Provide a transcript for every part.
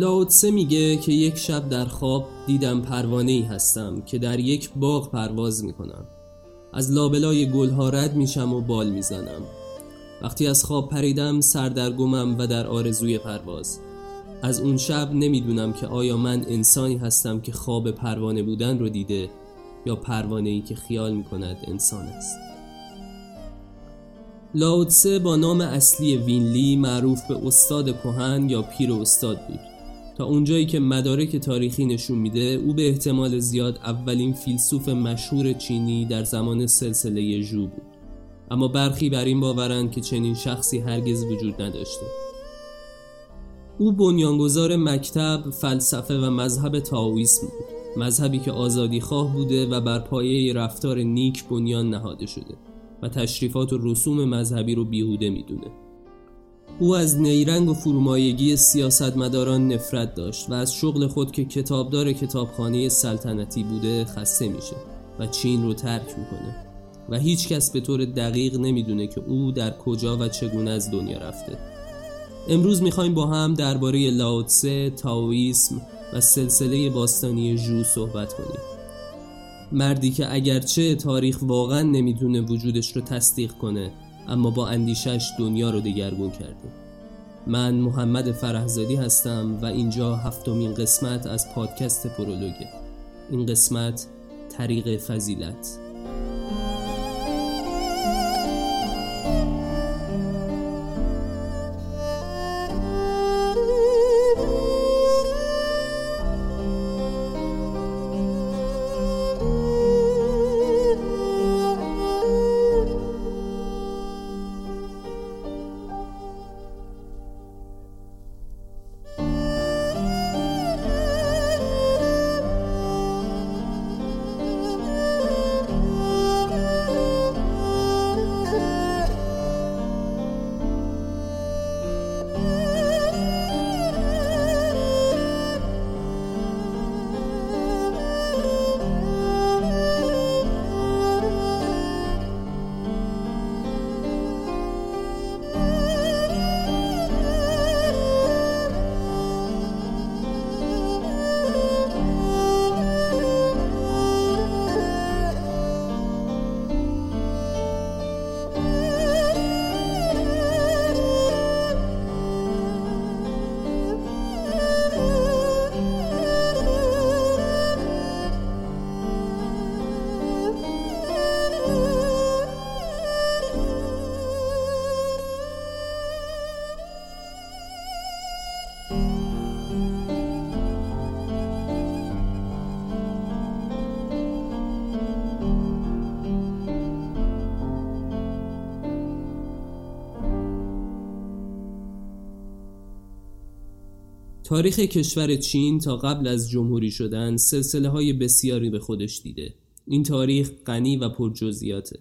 لاوتسه میگه که یک شب در خواب دیدم پروانه ای هستم که در یک باغ پرواز می‌کنم. از لابلای گلها رد میشم و بال می‌زنم. وقتی از خواب پریدم سردرگمم و در آرزوی پرواز. از اون شب نمی‌دونم که آیا من انسانی هستم که خواب پروانه بودن رو دیده یا پروانه ای که خیال می‌کند انسان است. لاوتسه با نام اصلی وینلی معروف به استاد کهن یا پیر استاد بود. اونجایی که مدارک تاریخی نشون میده او به احتمال زیاد اولین فیلسوف مشهور چینی در زمان سلسله ژو بود. اما برخی بر این باورند که چنین شخصی هرگز وجود نداشته. او بنیانگذار مکتب، فلسفه و مذهب تاویسم بود مذهبی که آزادی خواه بوده و بر پایه رفتار نیک بنیان نهاده شده و تشریفات و رسوم مذهبی رو بیهوده می‌دونه. او از نیرنگ و فرومایگی سیاستمداران نفرت داشت و از شغل خود که کتابدار کتابخانه سلطنتی بوده خسته میشه و چین رو ترک می‌کنه و هیچ کس به طور دقیق نمی‌دونه که او در کجا و چگونه از دنیا رفته. امروز می‌خوایم با هم درباره لاوتسه، تاویسم و سلسله باستانی ژو صحبت کنیم. مردی که اگرچه تاریخ واقعا نمی‌دونه وجودش رو تصدیق کنه اما با اندیشش دنیا رو دگرگون کرده. من محمد فرهزادی هستم و اینجا هفتمین قسمت از پادکست پرولوگه. این قسمت طریق فضیلت. تاریخ کشور چین تا قبل از جمهوری شدن سلسله های بسیاری به خودش دیده. این تاریخ غنی و پرجزئیاته.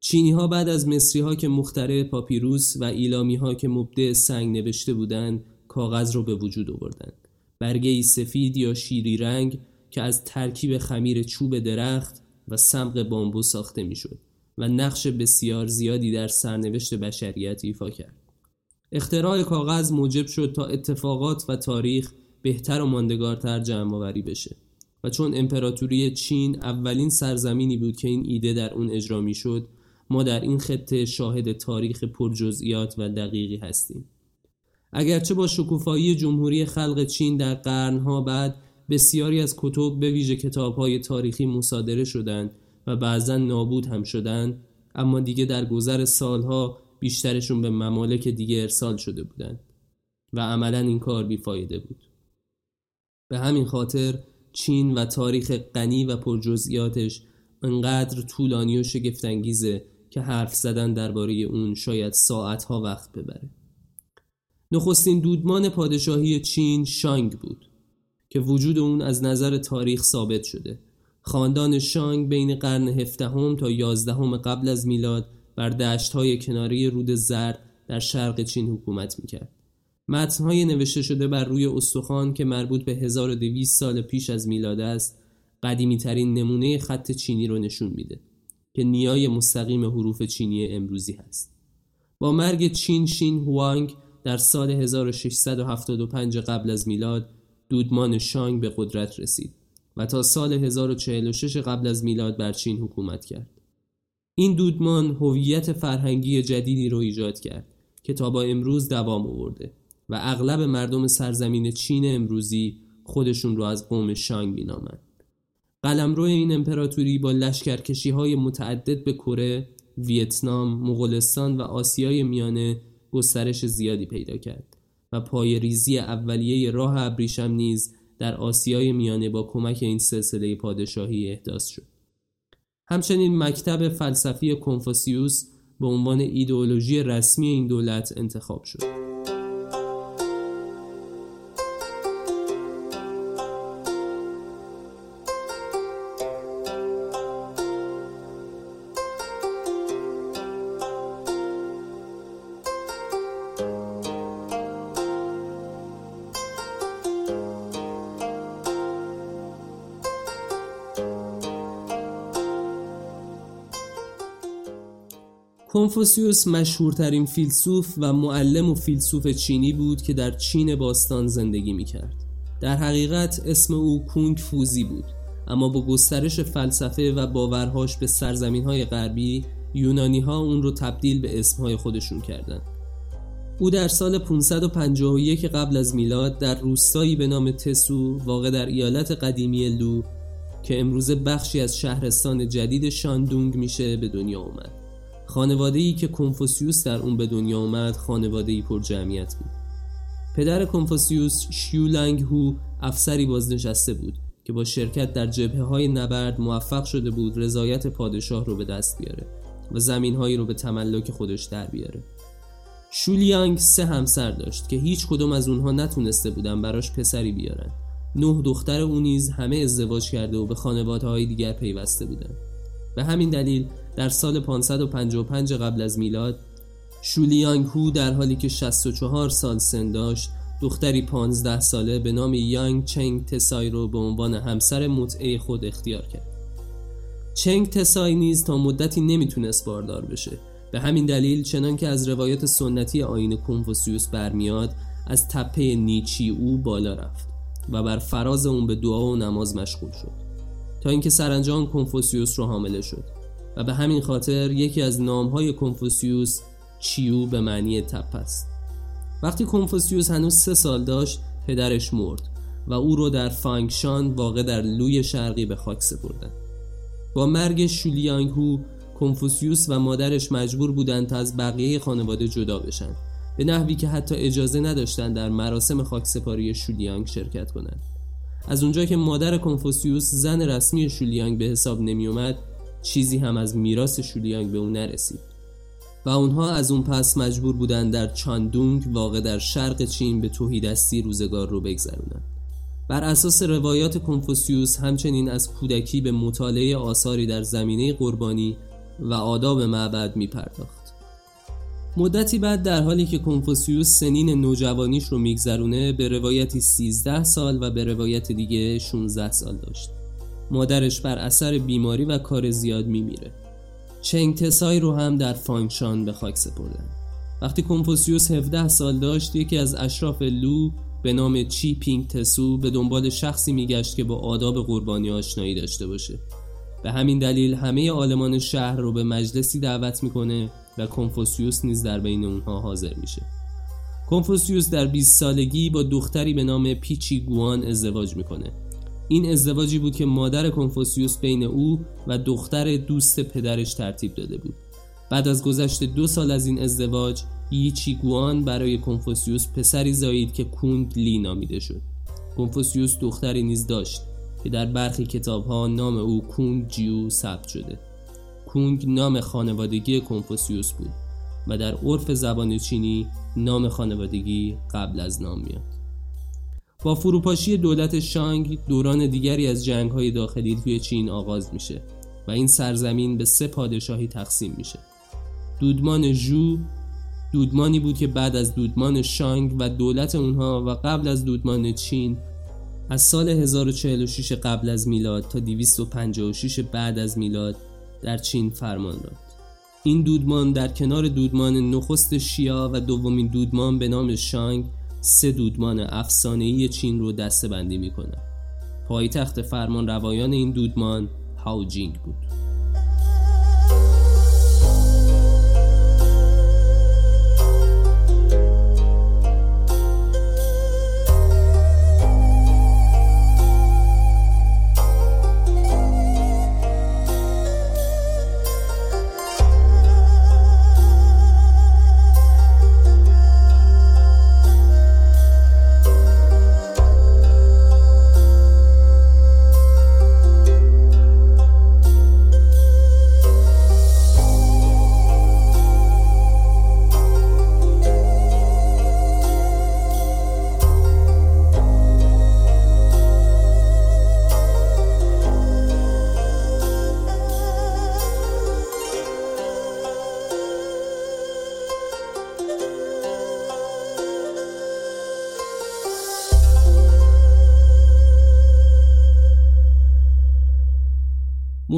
چینی ها بعد از مصری ها که مخترع پاپیروس و ایلامی ها که مبدع سنگ نوشته بودند کاغذ رو به وجود آوردند. برگه سفید یا شیری رنگ که از ترکیب خمیر چوب درخت و سمق بامبو ساخته می‌شد و نقش بسیار زیادی در سرنوشت بشریت ایفا کرد. اختراع کاغذ موجب شد تا اتفاقات و تاریخ بهتر و ماندگارتر جمع آوری بشه و چون امپراتوری چین اولین سرزمینی بود که این ایده در اون اجرا می شد ما در این خطه شاهد تاریخ پرجزئیات و دقیقی هستیم. اگرچه با شکوفایی جمهوری خلق چین در قرنها بعد بسیاری از کتب به ویژه کتابهای تاریخی مصادره شدند و بعضا نابود هم شدند اما دیگه در گذر سالها بیشترشون به ممالک دیگه ارسال شده بودند و عملا این کار بیفایده بود. به همین خاطر چین و تاریخ غنی و پرجزئیاتش انقدر طولانی و شگفتانگیزه که حرف زدن درباره اون شاید ساعتها وقت ببره. نخستین دودمان پادشاهی چین شانگ بود که وجود اون از نظر تاریخ ثابت شده. خاندان شانگ بین قرن هفدهم تا یازدهم قبل از میلاد بر دشت های کناری رود زرد در شرق چین حکومت می‌کرد. های نوشته شده بر روی استخوان که مربوط به 1200 سال پیش از میلاد است قدیمی ترین نمونه خط چینی رو نشون میده که نیای مستقیم حروف چینی امروزی هست. با مرگ چین شین هوانگ در سال 1675 قبل از میلاد دودمان شانگ به قدرت رسید و تا سال 1046 قبل از میلاد بر چین حکومت کرد. این دودمان هویت فرهنگی جدیدی رو ایجاد کرد که تا با امروز دوام آورده و اغلب مردم سرزمین چین امروزی خودشون رو از قوم شانگ مینامند. قلمرو این امپراتوری با لشکرکشی های متعدد به کره، ویتنام، مغولستان و آسیای میانه گسترش زیادی پیدا کرد و پای ریزی اولیه راه ابریشم نیز در آسیای میانه با کمک این سلسله پادشاهی احداث شد. همچنین مکتب فلسفی کنفوسیوس به عنوان ایدئولوژی رسمی این دولت انتخاب شد. کنفوسیوس مشهورترین فیلسوف و معلم و فیلسوف چینی بود که در چین باستان زندگی می کرد. در حقیقت اسم او کونگ فوزی بود اما با گسترش فلسفه و باورهاش به سرزمین های غربی یونانی ها اون رو تبدیل به اسمهای خودشون کردند. او در سال 551 قبل از میلاد در روستایی به نام تسو واقع در ایالت قدیمی لو که امروزه بخشی از شهرستان جدید شاندونگ میشه به دنیا اومد. خانواده ای که کنفوسیوس در اون به دنیا آمد خانواده ای پر جمعیت بود. پدر کنفوسیوس شیولنگ هو افسری بازنشسته بود که با شرکت در جبهه های نبرد موفق شده بود رضایت پادشاه رو به دست بیاره و زمین هایی رو به تملک خودش در بیاره. شولیانگ سه همسر داشت که هیچ کدوم از اونها نتونسته بودن براش پسری بیارن. نه دختر او نیز همه ازدواج کرده و به خانواده های دیگر پیوسته بودند. به همین دلیل در سال 555 قبل از میلاد شولیانگ هو در حالی که 64 سال سن داشت دختری 15 ساله به نام یانگ چنگ تسای رو به عنوان همسر متعه خود اختیار کرد. چنگ تسای نیز تا مدتی نمی‌تونست باردار بشه. به همین دلیل چنان که از روایت سنتی آین کنفوسیوس برمیاد از تپه نیچی او بالا رفت و بر فراز اون به دعا و نماز مشغول شد. تا اینکه سرانجام کنفوسیوس رو حامله شد. و به همین خاطر یکی از نامهای کنفوسیوس چیو به معنی تپ است. وقتی کنفوسیوس هنوز سه سال داشت پدرش مرد و او رو در فانگشان واقع در لوی شرقی به خاک سپردن. با مرگ شولیانگ هو کنفوسیوس و مادرش مجبور بودند تا از بقیه خانواده جدا بشن به نحوی که حتی اجازه نداشتند در مراسم خاکسپاری شولیانگ شرکت کنند. از اونجا که مادر کنفوسیوس زن رسمی شولیانگ به حساب نمی اومد چیزی هم از میراث شولیانگ به اون نرسید. و اونها از اون پس مجبور بودن در چاندونگ واقع در شرق چین به توهیدستی روزگار رو بگذرونن بر اساس روایات کنفوسیوس همچنین از کودکی به مطالعه آثاری در زمینه قربانی و آداب معبد می پرداخت. مدتی بعد در حالی که کنفوسیوس سنین نوجوانیش رو میگذرونه به روایتی 13 سال و به روایت دیگه 16 سال داشت. مادرش بر اثر بیماری و کار زیاد میمیره. چنگ تسای رو هم در فانگشان به خاک سپردن. وقتی کنفوسیوس 17 سال داشت یکی از اشراف لو به نام چی پینگ تسو به دنبال شخصی میگشت که با آداب قربانی آشنایی داشته باشه. به همین دلیل همه آلمان شهر رو به مجلسی دعوت می‌کنه و کنفوسیوس نیز در بین اونها حاضر میشه. کنفوسیوس در 20 سالگی با دختری به نام پیچی گوان ازدواج می‌کنه. این ازدواجی بود که مادر کنفوسیوس بین او و دختر دوست پدرش ترتیب داده بود. بعد از گذشت دو سال از این ازدواج ییچی گوان برای کنفوسیوس پسری زایید که کونگ لی نامیده شد. کنفوسیوس دختری نیز داشت که در برخی کتاب ها نام او کونگ جیو ثبت شده. کونگ نام خانوادگی کنفوسیوس بود و در عرف زبان چینی نام خانوادگی قبل از نام میاد. با فروپاشی دولت شانگ دوران دیگری از جنگ های داخلی توی چین آغاز میشه و این سرزمین به سه پادشاهی تقسیم میشه. دودمان ژو دودمانی بود که بعد از دودمان شانگ و دولت اونها و قبل از دودمان چین از سال 1046 قبل از میلاد تا 256 بعد از میلاد در چین فرمان داد. این دودمان در کنار دودمان نخست شیا و دومین دودمان به نام شانگ سه دودمان افسانه‌ای چین رو دسته بندی می‌کنه. پایتخت فرمان روایان این دودمان هاوجینگ بود.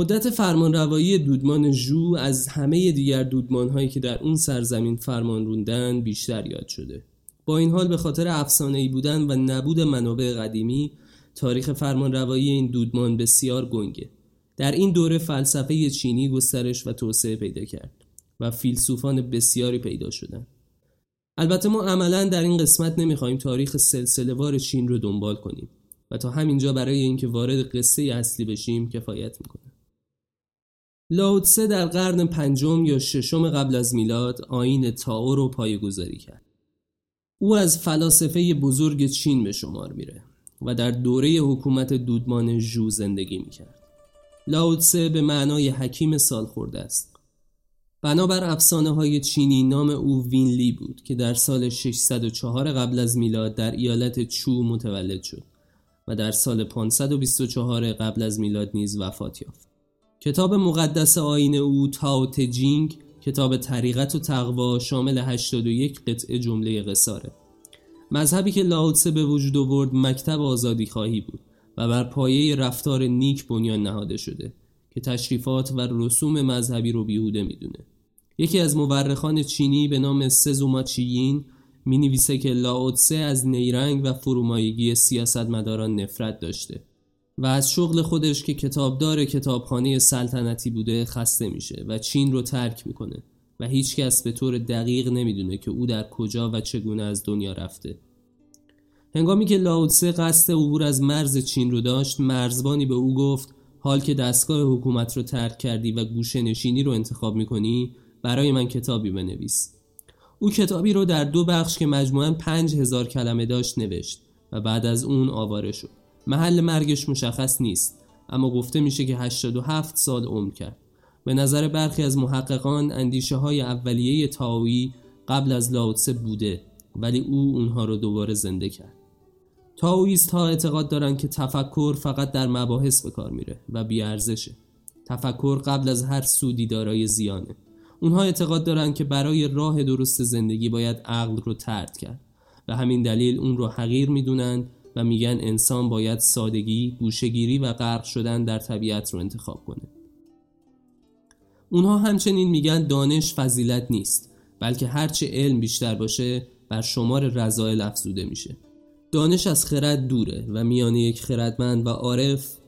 مدت فرمانروایی دودمان ژو از همه دیگر دودمان هایی که در اون سرزمین فرمان روندن بیشتر یاد شده. با این حال به خاطر افسانه‌ای بودن و نبود منابع قدیمی تاریخ فرمانروایی این دودمان بسیار گنگه. در این دوره فلسفه چینی گسترش و توسعه پیدا کرد و فیلسوفان بسیاری پیدا شدند. البته ما عملا در این قسمت نمی‌خواهیم تاریخ سلسله چین رو دنبال کنیم و تا همینجا برای اینکه وارد قصه اصلی بشیم کفایت می‌کنه لاوتسه در قرن پنجم یا ششم قبل از میلاد آین تاو رو پایگذاری کرد. او از فلاسفه بزرگ چین به شمار میره و در دوره حکومت دودمان ژو زندگی می‌کرد. لاوتسه به معنای حکیم سال خورده است. بنابر افسانه های چینی نام او وینلی بود که در سال 604 قبل از میلاد در ایالت چو متولد شد و در سال 524 قبل از میلاد نیز وفات یافت. کتاب مقدس آین او تاو تجینگ کتاب طریقت و تقوا شامل 81 قطعه جمله قصاره. مذهبی که لاوتسه به وجود آورد مکتب آزادی خواهی بود و بر پایه رفتار نیک بنیان نهاده شده که تشریفات و رسوم مذهبی رو بیهوده می‌دونه. یکی از مورخان چینی به نام سزوما چیین می نویسه که لاوتسه از نیرنگ و فرومایگی سیاستمداران نفرت داشته. و از شغل خودش که کتابدار کتابخانه سلطنتی بوده خسته میشه و چین رو ترک می‌کنه و هیچکس به طور دقیق نمی‌دونه که او در کجا و چگونه از دنیا رفته. هنگامی که لاوتسه قصد عبور از مرز چین رو داشت مرزبانی به او گفت حال که دستگاه حکومت رو ترک کردی و گوشه نشینی رو انتخاب می‌کنی برای من کتابی بنویس. او کتابی رو در دو بخش که مجموعاً پنج هزار کلمه داشت نوشت و بعد از اون آواره شد. محل مرگش مشخص نیست اما گفته میشه که 87 سال عمر کرد. به نظر برخی از محققان اندیشه های اولیه تاوی قبل از لاوتسه بوده ولی او اونها رو دوباره زنده کرد. تاویست ها اعتقاد دارند که تفکر فقط در مباحث به کار میره و بیارزشه. تفکر قبل از هر سودی دارای زیانه. اونها اعتقاد دارند که برای راه درست زندگی باید عقل رو ترد کرد. و همین دلیل اون رو حقیر می‌دونند و میگن انسان باید سادگی، گوشگیری و غرق شدن در طبیعت رو انتخاب کنه. اونها همچنین میگن دانش فضیلت نیست بلکه هرچه علم بیشتر باشه بر شمار رضایل افزوده میشه. دانش از خرد دوره و میان یک خردمند و عارف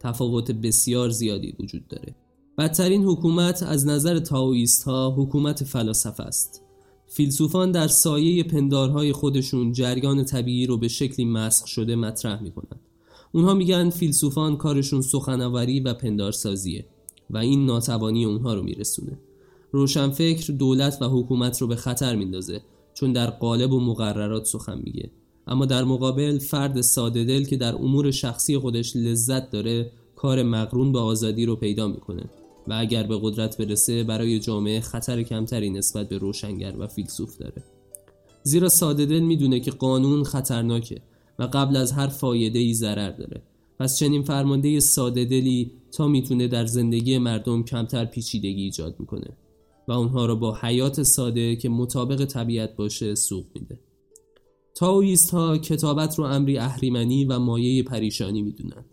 تفاوت بسیار زیادی وجود داره. بدترین حکومت از نظر تاویست ها حکومت فلاسفه است فیلسوفان در سایه پندارهای خودشون جریان طبیعی رو به شکلی مسخ شده مطرح می‌کنن اونها میگن فیلسوفان کارشون سخناوری و پندارسازیه و این ناتوانی اونها رو میرسونه. روشنفکر دولت و حکومت رو به خطر میندازه چون در قالب و مقررات سخن میگه. اما در مقابل فرد ساده دل که در امور شخصی خودش لذت داره کار مقرون به آزادی رو پیدا می‌کنه. و اگر به قدرت برسه برای جامعه خطر کمتری نسبت به روشنگر و فیلسوف داره. زیرا ساده دل می‌دونه که قانون خطرناکه و قبل از هر فایده ای ضرر داره. پس چنین فرمانده ساده دلی تا می‌تونه در زندگی مردم کمتر پیچیدگی ایجاد می‌کنه و اونها رو با حیات ساده که مطابق طبیعت باشه سوق میده. تاویست ها کتابت رو امری اهریمنی و مایه پریشانی می‌دونن.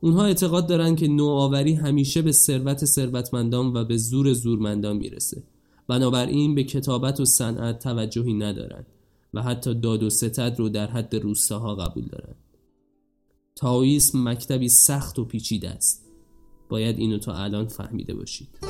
اونها اعتقاد دارن که نوآوری همیشه به ثروت ثروتمندان و به زور زورمندان می‌رسه. بنابراین به کتابت و صنعت توجهی ندارند و حتی داد و ستد رو در حد روستاها قبول دارند تاویسم مکتبی سخت و پیچیده است. باید اینو تا الان فهمیده باشید.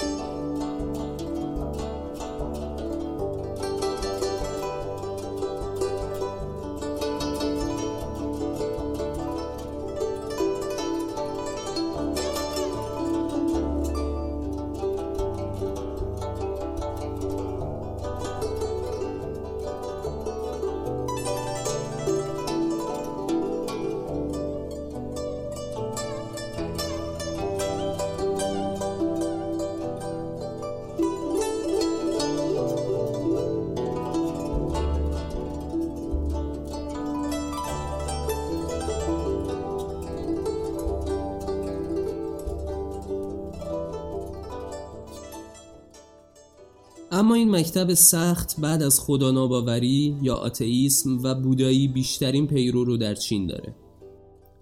اما این مکتب سخت بعد از خدا ناباوری یا آتئیسم و بودایی بیشترین پیرو رو در چین داره.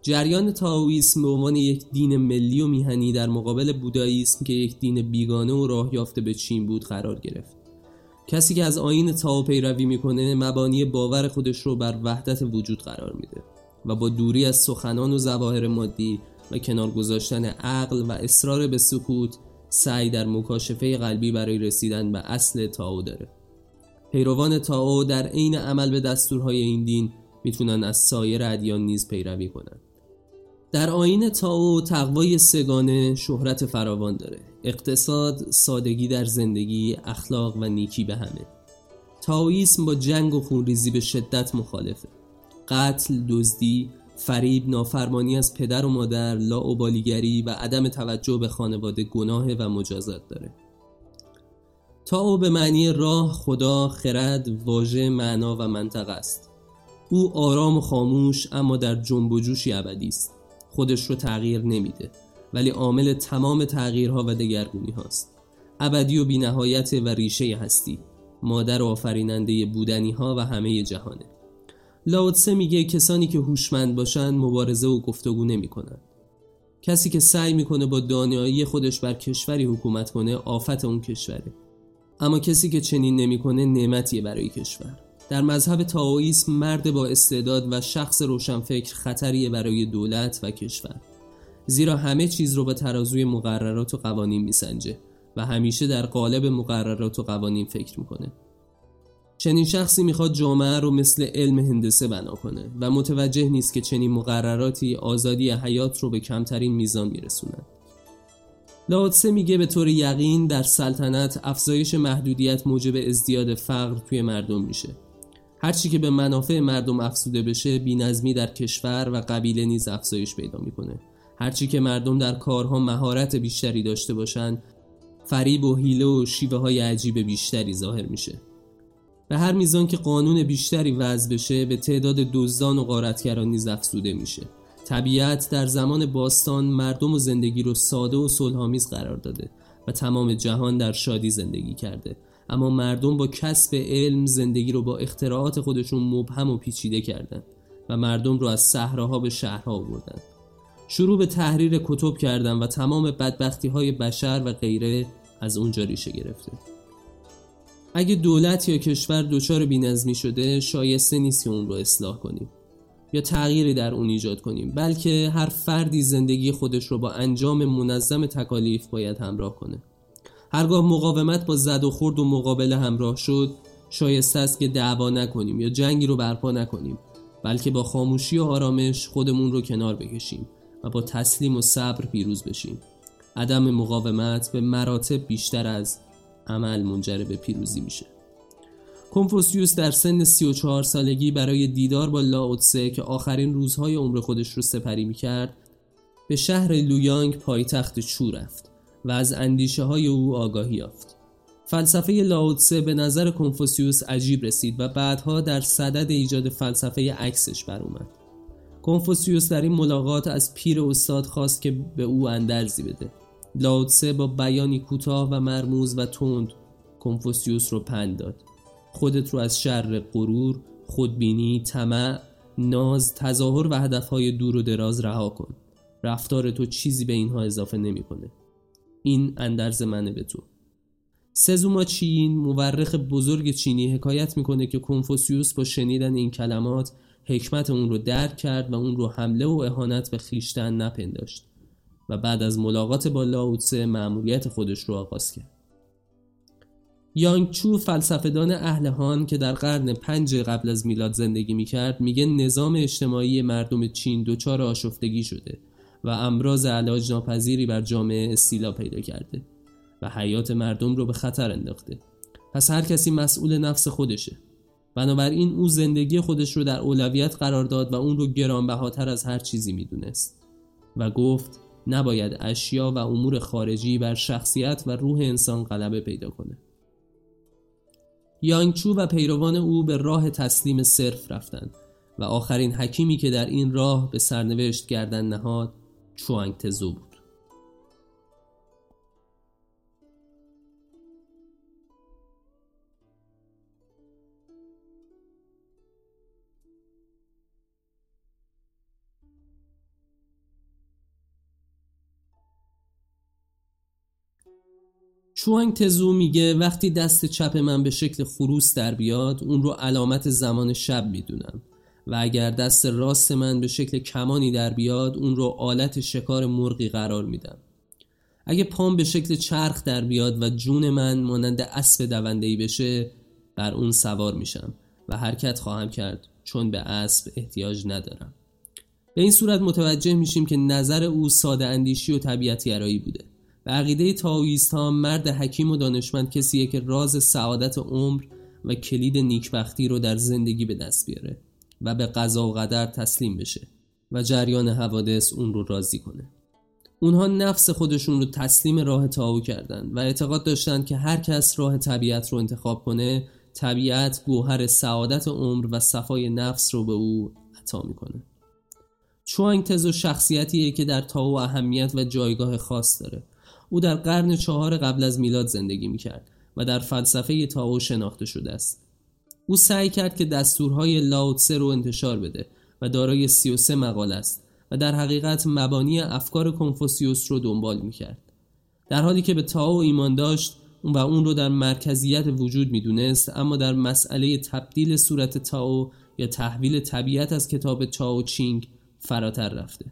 جریان تاویسم به عنوان یک دین ملی و میهنی در مقابل بوداییسم که یک دین بیگانه و راه یافته به چین بود قرار گرفت. کسی که از آین تاو پیروی می‌کنه مبانی باور خودش رو بر وحدت وجود قرار میده و با دوری از سخنان و ظواهر مادی و کنار گذاشتن عقل و اصرار به سکوت سعی در مکاشفه قلبی برای رسیدن به اصل تاو داره. پیروان تاو در عین عمل به دستورهای این دین می‌تونن از سایر ادیان نیز پیروی کنند در آین تاو تقوای سگانه شهرت فراوان داره. اقتصاد، سادگی در زندگی، اخلاق و نیکی به همه. تاویسم با جنگ و خونریزی به شدت مخالفه. قتل، دزدی، فریب نافرمانی از پدر و مادر لاعبالیگری و عدم توجه به خانواده گناه و مجازات داره. تا او به معنی راه خدا خرد واژه معنا و منطقه است. او آرام و خاموش اما در جنب و جوشی ابدی است. خودش رو تغییر نمیده ولی عامل تمام تغییرها و دگرگونی هاست. ابدی و بینهایت و ریشه هستی مادر و آفریننده بودنی ها و همه جهانه. لاوتسه میگه کسانی که هوشمند باشن مبارزه و گفتگو نمی‌کنن. کسی که سعی می‌کنه با دانایی خودش بر کشوری حکومت کنه آفت اون کشوره. اما کسی که چنین نمی‌کنه نعمتیه برای کشور. در مذهب تاویسم مرد با استعداد و شخص روشنفکر خطریه برای دولت و کشور. زیرا همه چیز رو به ترازوی مقررات و قوانین میسنجه و همیشه در قالب مقررات و قوانین فکر می‌کنه. چنین شخصی می‌خواد جامعه رو مثل علم هندسه بنا کنه و متوجه نیست که چنین مقرراتی آزادی حیات رو به کمترین میزان میرسونن. لاوتسه میگه به طور یقین در سلطنت افزایش محدودیت موجب ازدیاد فقر توی مردم میشه. هرچی که به منافع مردم افزوده بشه بینظمی در کشور و قبیله نیز افزایش پیدا می‌کنه. هرچی که مردم در کارها مهارت بیشتری داشته باشن فریب و حیله و شیوه های عجیب بیشتری ظاهر میشه. به هر میزان که قانون بیشتری وضع بشه به تعداد دزدان و غارتگران نیز افزوده میشه. طبیعت در زمان باستان مردم و زندگی رو ساده و صلحآمیز قرار داده و تمام جهان در شادی زندگی کرده. اما مردم با کسب علم زندگی رو با اختراعات خودشون مبهم و پیچیده کردند و مردم رو از صحراها به شهرها آوردن. شروع به تحریر کتب کردن و تمام بدبختی های بشر و غیره از اونجا ریشه گرفته. اگه دولت یا کشور دچار بینظمی شده شایسته نیست که اون رو اصلاح کنیم یا تغییری در اون ایجاد کنیم بلکه هر فردی زندگی خودش رو با انجام منظم تکالیف باید همراه کنه. هرگاه مقاومت با زد و خورد و مقابله همراه شد شایسته است که دعوا نکنیم یا جنگی رو برپا نکنیم بلکه با خاموشی و آرامش خودمون رو کنار بکشیم و با تسلیم و صبر پیروز بشیم. عدم مقاومت به مراتب بیشتر از عمل منجر به پیروزی میشه. کنفوسیوس در سن 34 سالگی برای دیدار با لاوتسه که آخرین روزهای عمر خودش رو سپری می‌کرد به شهر لویانگ پایتخت چو رفت و از اندیشه های او آگاهی یافت. فلسفه لاوتسه به نظر کنفوسیوس عجیب رسید و بعدها در صدد ایجاد فلسفه عکسش بر اومد کنفوسیوس در این ملاقات از پیر استاد خواست که به او اندرزی بده. لاوتسه با بیانی کوتاه و مرموز و تند کنفوسیوس رو پند داد. خودت رو از شر غرور خودبینی طمع ناز تظاهر و هدفهای دور و دراز رها کن. رفتار تو چیزی به اینها اضافه نمی‌کنه. این اندرز منه به تو. سزوما چین مورخ بزرگ چینی حکایت می‌کنه که کنفوسیوس با شنیدن این کلمات حکمت اون رو درک کرد و اون رو حمله و اهانت به خیشتن نپنداشت. و بعد از ملاقات با لاوتسه معمولیت خودش رو آغاز کرد. یانگ چو فلسفهدان اهل هان که در قرن پنج قبل از میلاد زندگی می‌کرد میگه نظام اجتماعی مردم چین دچار آشفتگی شده و امراض علاج ناپذیری بر جامعه استیلا پیدا کرده و حیات مردم رو به خطر انداخته. پس هر کسی مسئول نفس خودشه. بنابراین او زندگی خودش رو در اولویت قرار داد و اون رو گرانبهاتر از هر چیزی می‌دونست. و گفت نباید اشیا و امور خارجی بر شخصیت و روح انسان غلبه پیدا کنه. یانگچو و پیروان او به راه تسلیم صرف رفتند و آخرین حکیمی که در این راه به سرنوشت گردن نهاد چوانگ تزو بود. چوانگ تزو میگه وقتی دست چپ من به شکل خروس در بیاد اون رو علامت زمان شب می‌دونم. و اگر دست راست من به شکل کمانی در بیاد اون رو آلت شکار مرغی قرار میدم. اگه پام به شکل چرخ در بیاد و جون من مانند اسب دوندهی بشه بر اون سوار میشم و حرکت خواهم کرد چون به اسب احتیاج ندارم. به این صورت متوجه میشیم که نظر او ساده اندیشی و طبیعت گرایی بوده. و عقیده تاویست ها مرد حکیم و دانشمند کسیه که راز سعادت عمر و کلید نیکبختی رو در زندگی به دست بیاره و به قضا و قدر تسلیم بشه و جریان حوادث اون رو راضی کنه. اونها نفس خودشون رو تسلیم راه تاو کردن و اعتقاد داشتند که هر کس راه طبیعت رو انتخاب کنه طبیعت گوهر سعادت عمر و صفای نفس رو به او عطا می‌کنه. چوانگ تزو شخصیتیه که در تاو اهمیت و جایگاه خاص داره. او در قرن چهار قبل از میلاد زندگی می‌کرد و در فلسفه تاو شناخته شده است. او سعی کرد که دستورهای لاوتسه رو انتشار بده و دارای 33 مقاله است و در حقیقت مبانی افکار کنفوسیوس رو دنبال می‌کرد. در حالی که به تاو ایمان داشت و اون رو در مرکزیت وجود می‌دونست اما در مسئله تبدیل صورت تاو یا تحویل طبیعت از کتاب چاو چینگ فراتر رفته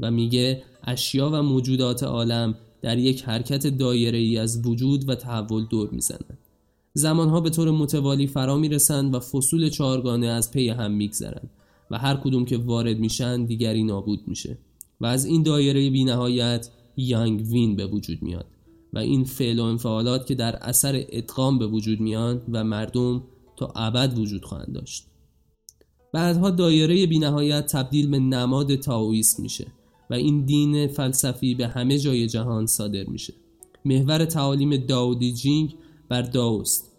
و میگه اشیا و موجودات عالم در یک حرکت دایره ای از وجود و تحول دور می‌زنند. زمانها به طور متوالی فرا می‌رسند و فصول چهارگانه از پی هم میگذرند و هر کدوم که وارد میشن دیگری نابود میشه و از این دایره بینهایت یانگ و یین به وجود میاد و این فعل و انفعالات که در اثر ادغام به وجود میان و مردم تا ابد وجود خواهند داشت. بعدها دایره بینهایت تبدیل به نماد تاویست میشه. و این دین فلسفی به همه جای جهان صادر میشه. محور تعالیم داودی جینگ بر داوست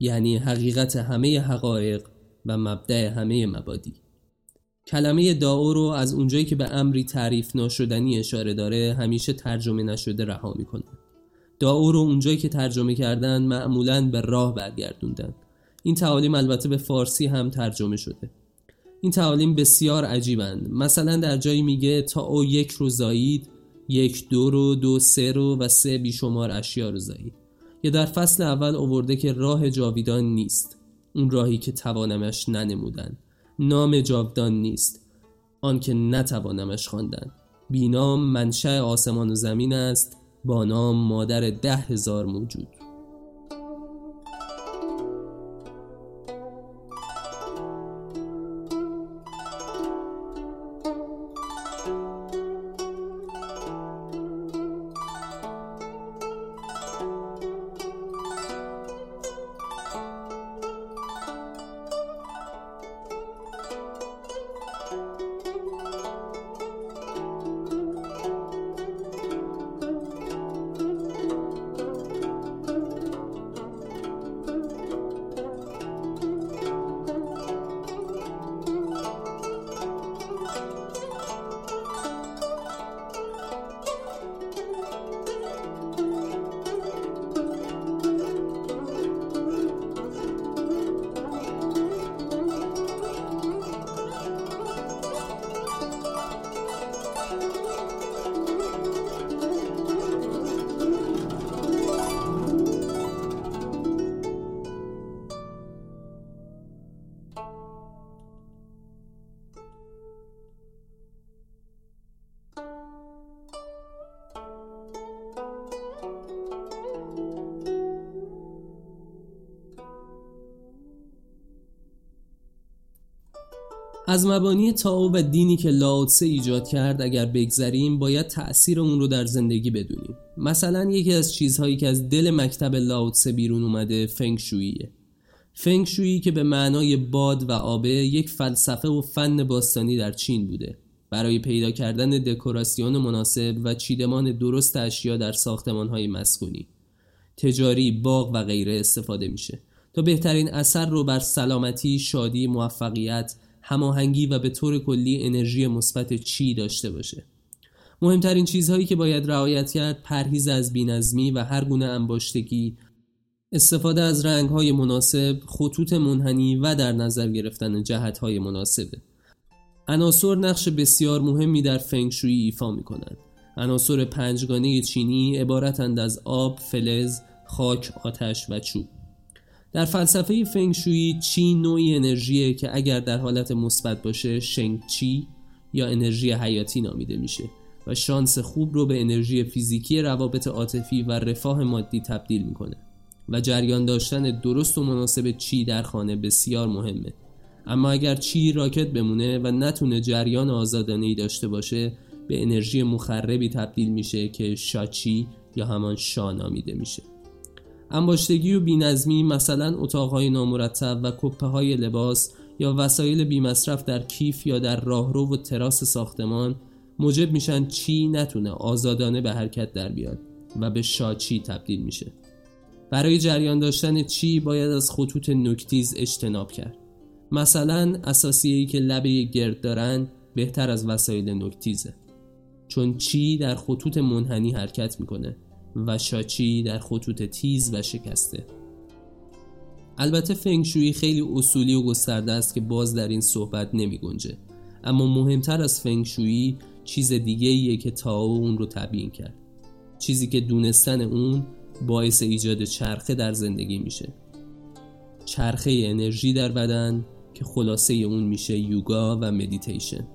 یعنی حقیقت همه حقایق و مبدع همه مبادی. کلمه داو رو از اونجایی که به امری تعریف ناشدنی اشاره داره همیشه ترجمه نشده رها می‌کنه. داو رو اونجایی که ترجمه کردن معمولا به راه برگردوندن. این تعالیم البته به فارسی هم ترجمه شده. این تعالیم بسیار عجیبند. مثلا در جایی میگه تا او یک رو زایید یک دو رو دو سه رو و سه بیشمار اشیا رو زایید یا در فصل اول اوورده که راه جاویدان نیست. اون راهی که توانمش ننمودن. نام جاودان نیست. آنکه نتوانمش خواندن. بینام منشأ آسمان و زمین است. با نام مادر ده هزار موجود. از مبانی تاو و دینی که لاوتسه ایجاد کرد اگر بگذریم باید تأثیر اون رو در زندگی بدونیم. مثلا یکی از چیزهایی که از دل مکتب لاوتسه بیرون اومده فنگشوییه فنگشویی که به معنای باد و آبه یک فلسفه و فن باستانی در چین بوده. برای پیدا کردن دکوراسیون مناسب و چیدمان درست اشیا در های مسکونی. تجاری، باغ و غیره استفاده میشه. تا بهترین اثر رو بر سلامتی، شادی، موفقیت، هماهنگی و به طور کلی انرژی مثبت چی داشته باشه. مهمترین چیزهایی که باید رعایت کرد پرهیز از بینظمی و هر گونه انباشتگی استفاده از رنگهای مناسب، خطوط منحنی و در نظر گرفتن جهتهای مناسبه. عناصر نقش بسیار مهمی در فنگشویی ایفا می کنند. عناصر پنجگانه چینی عبارتند از آب، فلز، خاک، آتش و چوب. در فلسفه فنگشویی چی نوعی انرژیه که اگر در حالت مثبت باشه شنگ چی یا انرژی حیاتی نامیده میشه و شانس خوب رو به انرژی فیزیکی روابط عاطفی و رفاه مادی تبدیل می‌کنه و جریان داشتن درست و مناسب چی در خانه بسیار مهمه. اما اگر چی راکت بمونه و نتونه جریان آزادانه ای داشته باشه به انرژی مخربی تبدیل میشه که شاچی یا همان شا نامیده میشه. انباشتگی و بینظمی مثلا اتاقهای نامرتب و کپه های لباس یا وسایل بیمصرف در کیف یا در راهرو و تراس ساختمان موجب میشن چی نتونه آزادانه به حرکت در بیاد و به شاچی تبدیل میشه. برای جریان داشتن چی باید از خطوط نکتیز اجتناب کرد؟ مثلا اساسیهی که لبه گرد دارن بهتر از وسایل نکتیزه چون چی در خطوط منحنی حرکت می‌کنه. و شاچی در خطوط تیز و شکسته. البته فنگشویی خیلی اصولی و گسترده است که باز در این صحبت نمی گنجه. اما مهمتر از فنگشویی چیز دیگه ایه که تاو اون رو تبیین کرد. چیزی که دونستن اون باعث ایجاد چرخه در زندگی میشه. چرخه انرژی در بدن که خلاصه اون میشه یوگا و مدیتیشن.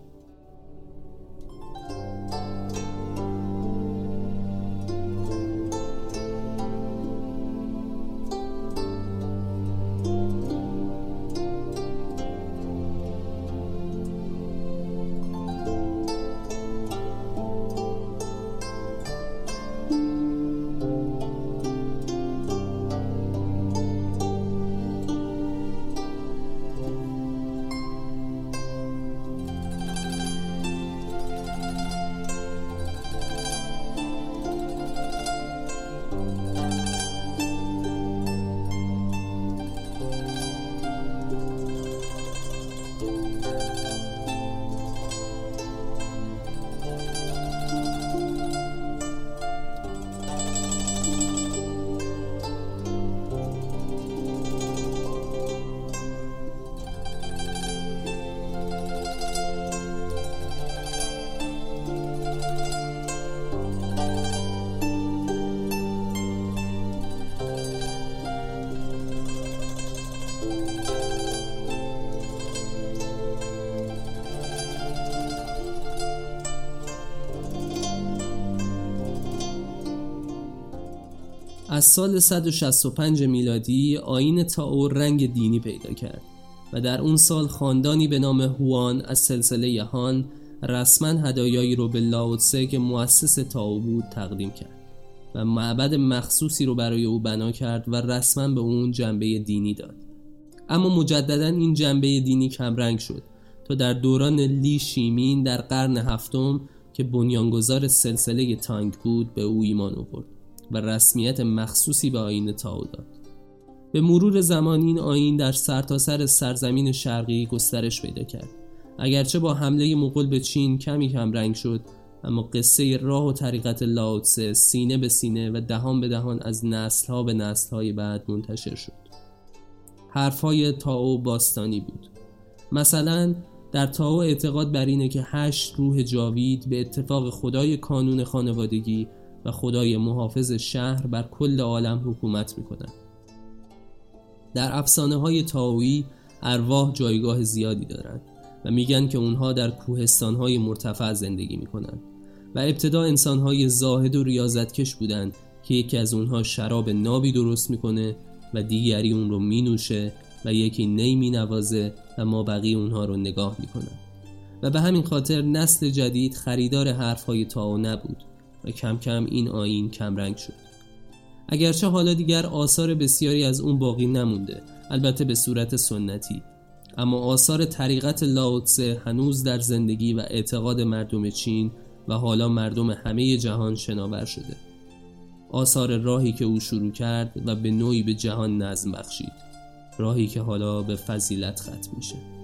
از سال 165 میلادی آین تاو رنگ دینی پیدا کرد و در اون سال خاندانی به نام هوان از سلسله هان رسما هدایایی رو به لاوتسه که مؤسس تاو بود تقدیم کرد و معبد مخصوصی رو برای او بنا کرد و رسما به اون جنبه دینی داد. اما مجددا این جنبه دینی کمرنگ شد تا در دوران لی شیمین در قرن هفتم که بنیانگذار سلسله تانگ بود به او ایمان آورد. و رسمیت مخصوصی به آین تاو داد. به مرور زمان این آین در سرتاسر سر سرزمین شرقی گسترش پیدا کرد. اگرچه با حمله مغول به چین کمی کم رنگ شد اما قصه راه و طریقت لاوتسه سینه به سینه و دهان به دهان از نسلها به نسلهای بعد منتشر شد. حرفهای تاو باستانی بود. مثلا در تاو اعتقاد بر اینه که هشت روح جاوید به اتفاق خدای کانون خانوادگی و خدای محافظ شهر بر کل عالم حکومت می‌کنند در افسانه های تاوی ارواح جایگاه زیادی دارند و میگن که اونها در کوهستان های مرتفع زندگی می‌کنند و ابتدا انسان های زاهد و ریاضتکش بودند که یکی از اونها شراب نابی درست می‌کنه و دیگری اون رو مینوشه و یکی نی می نوازه و ما بقیه اونها رو نگاه می کنن. و به همین خاطر نسل جدید خریدار حرفهای تاو نبود کم کم این آین کمرنگ شد. اگرچه حالا دیگر آثار بسیاری از اون باقی نمونده البته به صورت سنتی. اما آثار طریقت لاوتسه هنوز در زندگی و اعتقاد مردم چین و حالا مردم همه جهان شناور شده. آثار راهی که او شروع کرد و به نوعی به جهان نظم بخشید. راهی که حالا به فضیلت ختم میشه.